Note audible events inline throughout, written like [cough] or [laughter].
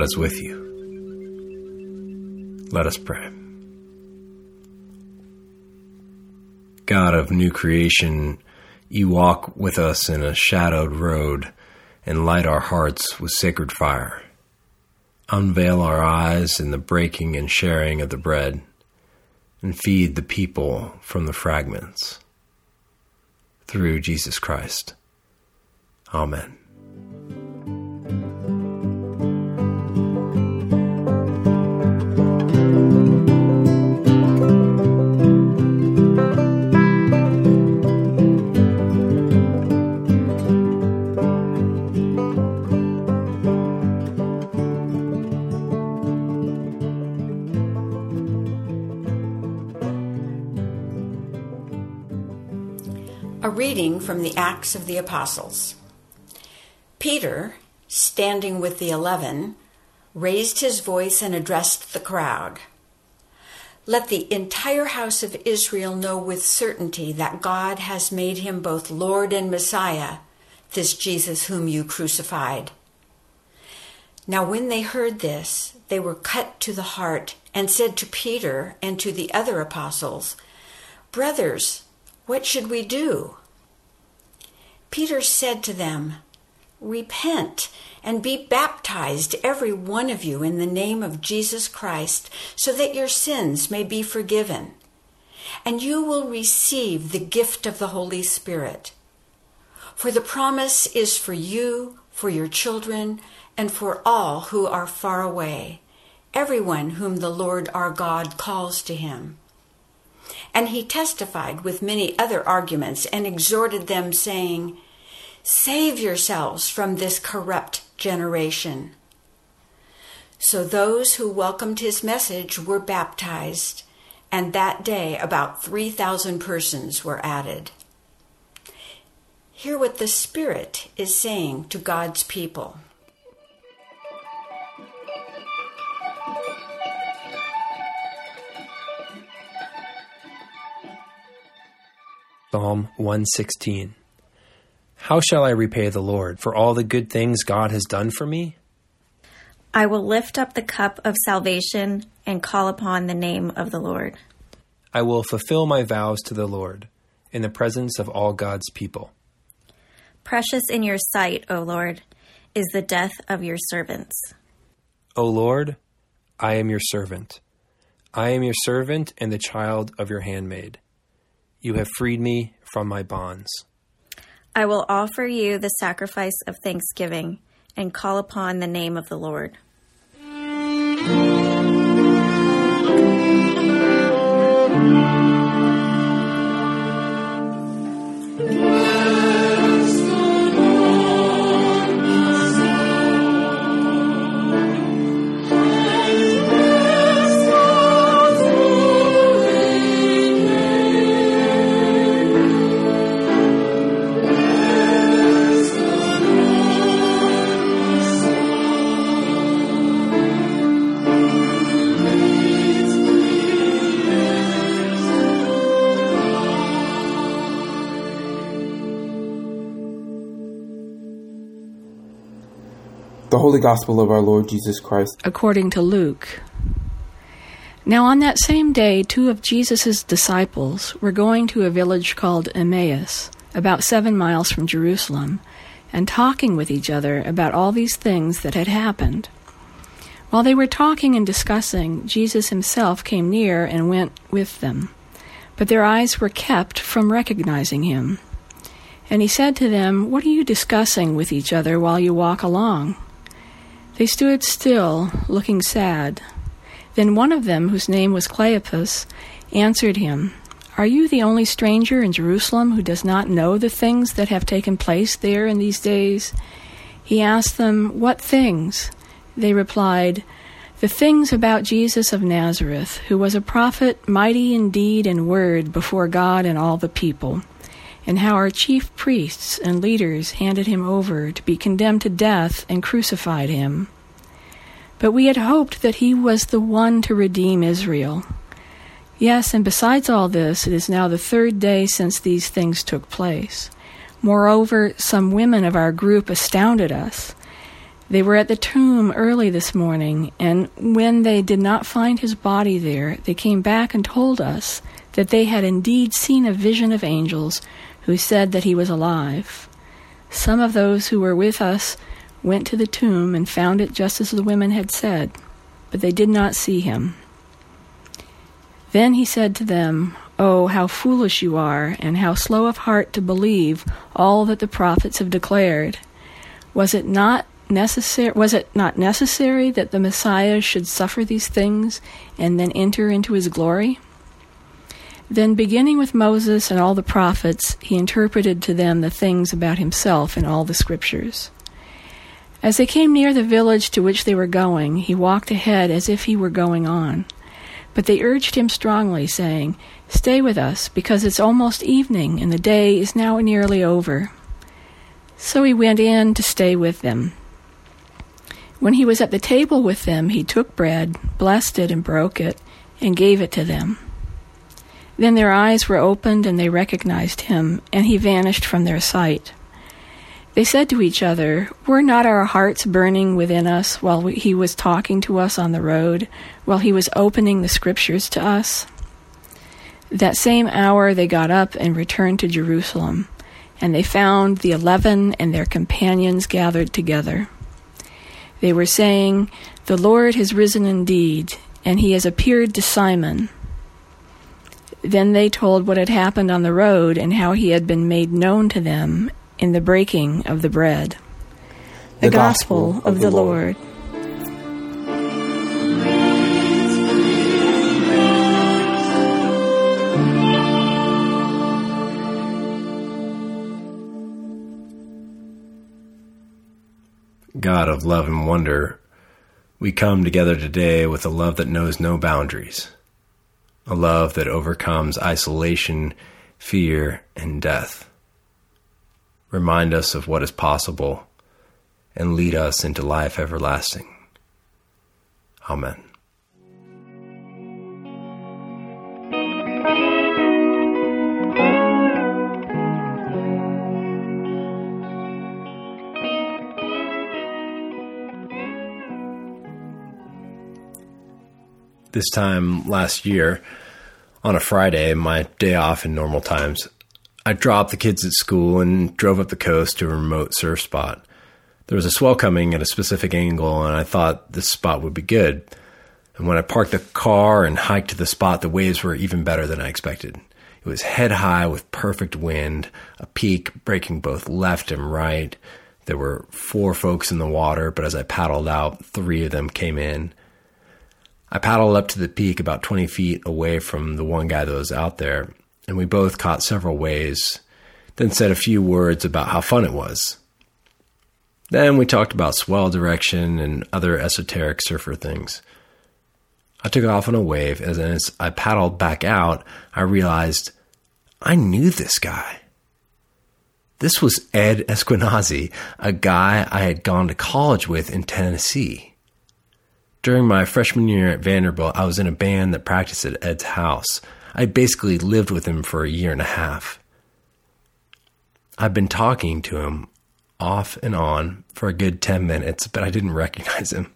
God is with you. Let us pray. God of new creation, you walk with us in a shadowed road and light our hearts with sacred fire. Unveil our eyes in the breaking and sharing of the bread, and feed the people from the fragments. Through Jesus Christ. Amen. From the Acts of the Apostles. Peter, standing with the eleven, raised his voice and addressed the crowd. Let the entire house of Israel know with certainty that God has made him both Lord and Messiah, this Jesus whom you crucified. Now, when they heard this, they were cut to the heart and said to Peter and to the other apostles, Brothers, what should we do? Peter said to them, Repent and be baptized, every one of you, in the name of Jesus Christ, so that your sins may be forgiven. And you will receive the gift of the Holy Spirit. For the promise is for you, for your children, and for all who are far away, everyone whom the Lord our God calls to him. And he testified with many other arguments and exhorted them, saying, Save yourselves from this corrupt generation. So those who welcomed his message were baptized, and that day about 3,000 persons were added. Hear what the Spirit is saying to God's people. Psalm 116. How shall I repay the Lord for all the good things God has done for me? I will lift up the cup of salvation and call upon the name of the Lord. I will fulfill my vows to the Lord in the presence of all God's people. Precious in your sight, O Lord, is the death of your servants. O Lord, I am your servant. I am your servant and the child of your handmaid. You have freed me from my bonds. I will offer you the sacrifice of thanksgiving and call upon the name of the Lord. The Holy Gospel of our Lord Jesus Christ. according to Luke. Now, on that same day, two of Jesus' disciples were going to a village called Emmaus, about seven miles from Jerusalem, and talking with each other about all these things that had happened. While they were talking and discussing, Jesus himself came near and went with them. But their eyes were kept from recognizing him. And he said to them, What are you discussing with each other while you walk along? They stood still, looking sad. Then one of them, whose name was Cleopas, answered him, Are you the only stranger in Jerusalem who does not know the things that have taken place there in these days? He asked them, What things? They replied, The things about Jesus of Nazareth, who was a prophet, mighty in deed and word before God and all the people and how our chief priests and leaders handed him over to be condemned to death and crucified him. But we had hoped that he was the one to redeem Israel. Yes, and besides all this, it is now the third day since these things took place. Moreover, some women of our group astounded us. They were at the tomb early this morning, and when they did not find his body there, they came back and told us that they had indeed seen a vision of angels who said that he was alive. Some of those who were with us went to the tomb and found it just as the women had said, but they did not see him. Then he said to them, Oh, how foolish you are, and how slow of heart to believe all that the prophets have declared. Was it not necessary was it not necessary that the Messiah should suffer these things and then enter into his glory? Then beginning with Moses and all the prophets, he interpreted to them the things about himself in all the scriptures. As they came near the village to which they were going, he walked ahead as if he were going on. But they urged him strongly, saying, Stay with us, because it's almost evening, and the day is now nearly over. So he went in to stay with them. When he was at the table with them, he took bread, blessed it, and broke it, and gave it to them. Then their eyes were opened, and they recognized him, and he vanished from their sight. They said to each other, Were not our hearts burning within us while he was talking to us on the road, while he was opening the scriptures to us? That same hour they got up and returned to Jerusalem, and they found the eleven and their companions gathered together. They were saying, The Lord has risen indeed, and he has appeared to Simon. Then they told what had happened on the road and how he had been made known to them in the breaking of the bread. The, the Gospel, Gospel, of the Lord. Lord. God of love and wonder, we come together today with a love that knows no boundaries, a love that overcomes isolation, fear, and death. Remind us of what is possible and lead us into life everlasting. Amen. This time last year on a Friday, my day off in normal times, I dropped the kids at school and drove up the coast to a remote surf spot. There was a swell coming at a specific angle, and I thought this spot would be good. And when I parked the car and hiked to the spot, the waves were even better than I expected. It was head high with perfect wind, a peak breaking both left and right. There were four folks in the water, but as I paddled out, three of them came in. I paddled up to the peak about 20 feet away from the one guy that was out there, and we both caught several waves, then said a few words about how fun it was. Then we talked about swell direction and other esoteric surfer things. I took off on a wave, and as I paddled back out, I realized I knew this guy. This was Ed Esquenazi, a guy I had gone to college with in Tennessee. During my freshman year at Vanderbilt, I was in a band that practiced at Ed's house. I basically lived with him for a year and a half. I've been talking to him off and on for a good 10 minutes, but I didn't [laughs] recognize him.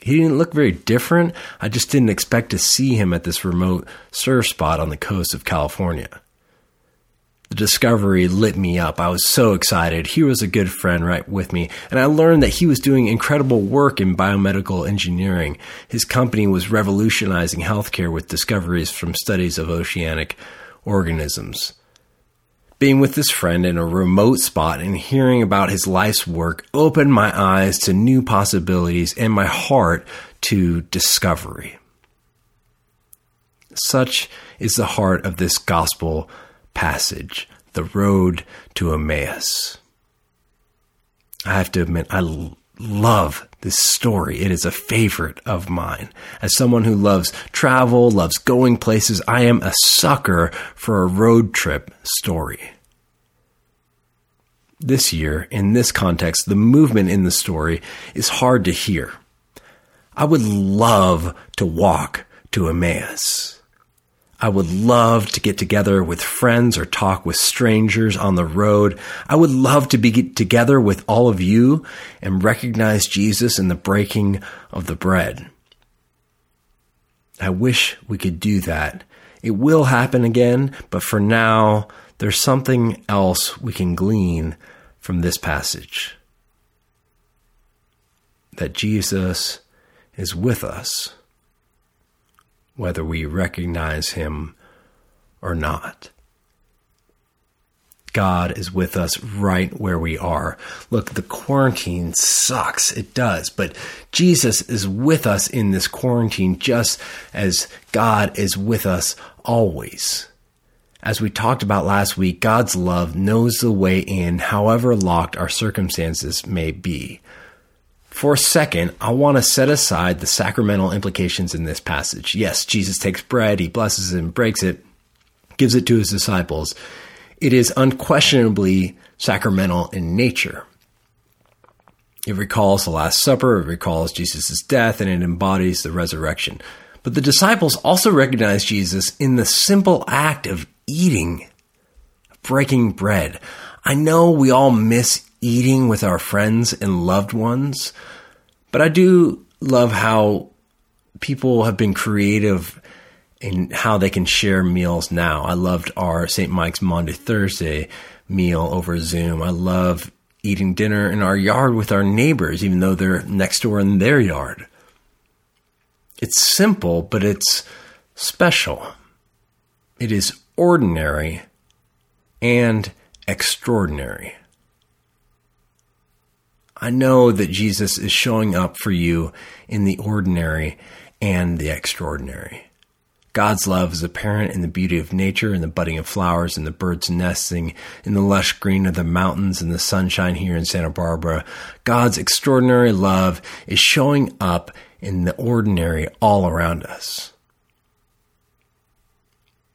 He didn't look very different. I just didn't expect to see him at this remote surf spot on the coast of California. The discovery lit me up. I was so excited. He was a good friend right with me, and I learned that he was doing incredible work in biomedical engineering. His company was revolutionizing healthcare with discoveries from studies of oceanic organisms. Being with this friend in a remote spot and hearing about his life's work opened my eyes to new possibilities and my heart to discovery. Such is the heart of this gospel passage, the road to Emmaus. I have to admit, I love this story. It is a favorite of mine. As someone who loves travel, loves going places, I am a sucker for a road trip story. This year, in this context, the movement in the story is hard to hear. I would love to walk to Emmaus. I would love to get together with friends or talk with strangers on the road. I would love to be together with all of you and recognize Jesus in the breaking of the bread. I wish we could do that. It will happen again, but for now, there's something else we can glean from this passage that Jesus is with us, whether we recognize him or not. God is with us right where we are. Look, the quarantine sucks. It does. But Jesus is with us in this quarantine just as God is with us always. As we talked about last week, God's love knows the way in, however locked our circumstances may be. For a second, I want to set aside the sacramental implications in this passage. Yes, Jesus takes bread, he blesses it and breaks it, gives it to his disciples it is unquestionably sacramental in nature. It recalls the Last Supper, it recalls Jesus' death, and it embodies the resurrection. But the disciples also recognize Jesus in the simple act of eating, breaking bread. I know we all miss eating with our friends and loved ones, but I do love how people have been creative and how they can share meals now. I loved our St. Mike's Monday Thursday meal over Zoom. I love eating dinner in our yard with our neighbors, even though they're next door in their yard. It's simple, but it's special. It is ordinary and extraordinary. I know that Jesus is showing up for you in the ordinary and the extraordinary. God's love is apparent in the beauty of nature, in the budding of flowers, in the birds nesting, in the lush green of the mountains, and the sunshine here in Santa Barbara. God's extraordinary love is showing up in the ordinary all around us.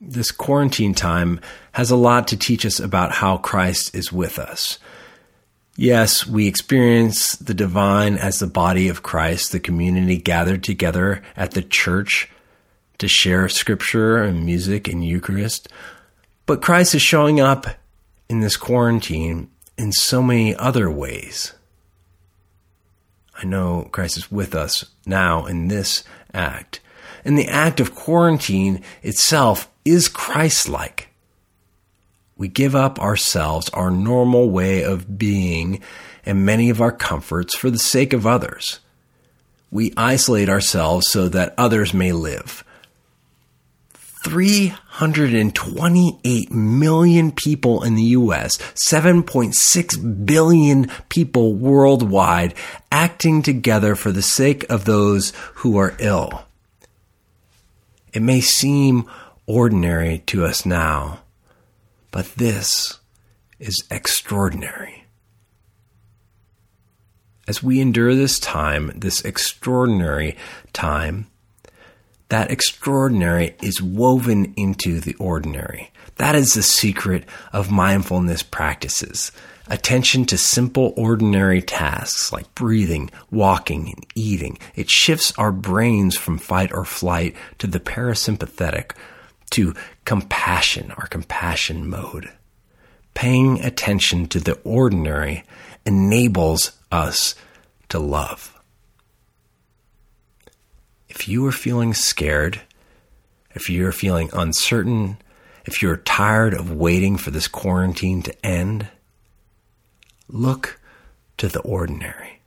This quarantine time has a lot to teach us about how Christ is with us. Yes, we experience the divine as the body of Christ, the community gathered together at the church to share scripture and music and Eucharist. But Christ is showing up in this quarantine in so many other ways. I know Christ is with us now in this act. And the act of quarantine itself is Christ like. We give up ourselves, our normal way of being, and many of our comforts for the sake of others. We isolate ourselves so that others may live. 328 million people in the US, 7.6 billion people worldwide acting together for the sake of those who are ill. It may seem ordinary to us now, but this is extraordinary. As we endure this time, this extraordinary time, that extraordinary is woven into the ordinary. That is the secret of mindfulness practices. Attention to simple, ordinary tasks like breathing, walking, and eating. It shifts our brains from fight or flight to the parasympathetic, to compassion, our compassion mode. Paying attention to the ordinary enables us to love. If you are feeling scared, if you're feeling uncertain, if you're tired of waiting for this quarantine to end, look to the ordinary.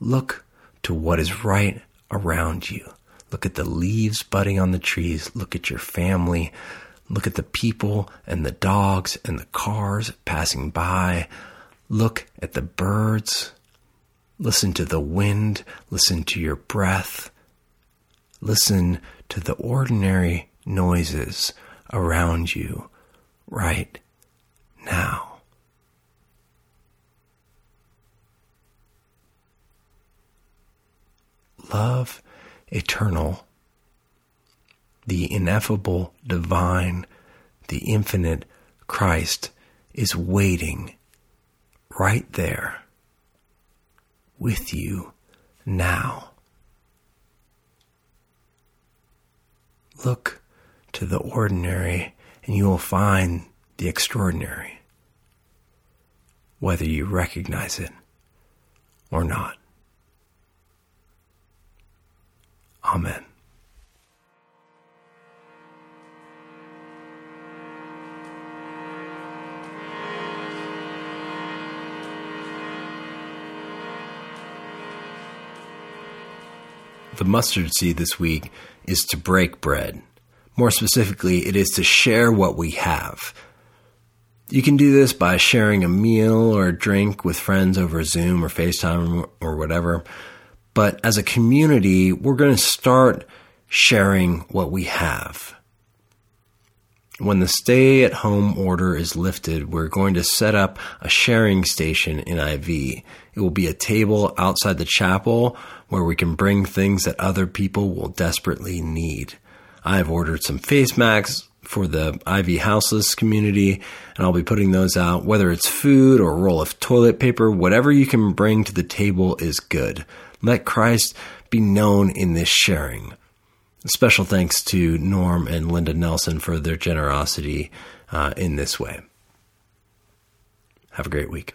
Look to what is right around you. Look at the leaves budding on the trees. Look at your family. Look at the people and the dogs and the cars passing by. Look at the birds. Listen to the wind, listen to your breath, listen to the ordinary noises around you right now. Love eternal, the ineffable divine, the infinite Christ is waiting right there with you now. Look to the ordinary and you will find the extraordinary, whether you recognize it or not. Amen. The mustard seed this week is to break bread. More specifically, it is to share what we have. You can do this by sharing a meal or a drink with friends over Zoom or FaceTime or whatever. But as a community, we're going to start sharing what we have. When the stay at home order is lifted, we're going to set up a sharing station in IV. It will be a table outside the chapel where we can bring things that other people will desperately need. I have ordered some face masks for the IV houseless community, and I'll be putting those out. Whether it's food or a roll of toilet paper, whatever you can bring to the table is good. Let Christ be known in this sharing. Special thanks to Norm and Linda Nelson for their generosity uh, in this way. Have a great week.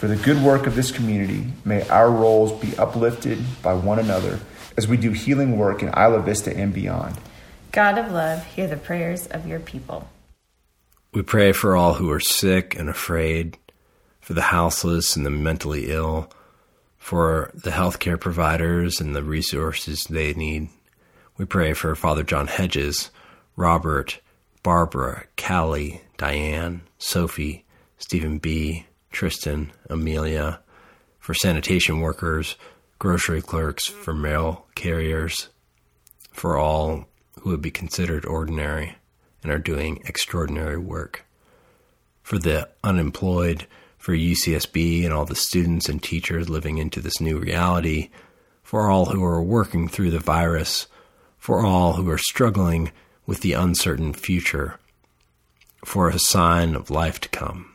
For the good work of this community, may our roles be uplifted by one another as we do healing work in Isla Vista and beyond. God of love, hear the prayers of your people. We pray for all who are sick and afraid, for the houseless and the mentally ill, for the healthcare providers and the resources they need. We pray for Father John Hedges, Robert, Barbara, Callie, Diane, Sophie, Stephen B., Tristan, Amelia, for sanitation workers, grocery clerks, for mail carriers, for all who would be considered ordinary and are doing extraordinary work, for the unemployed, for UCSB and all the students and teachers living into this new reality, for all who are working through the virus, for all who are struggling with the uncertain future, for a sign of life to come.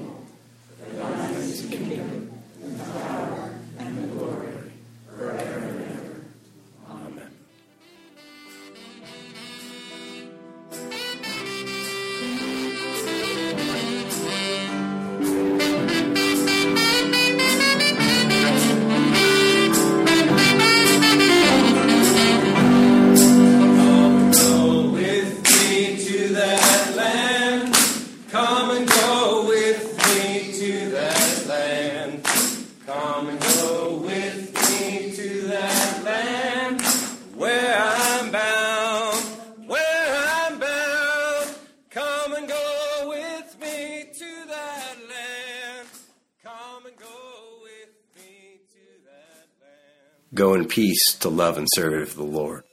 In peace to love and serve the Lord.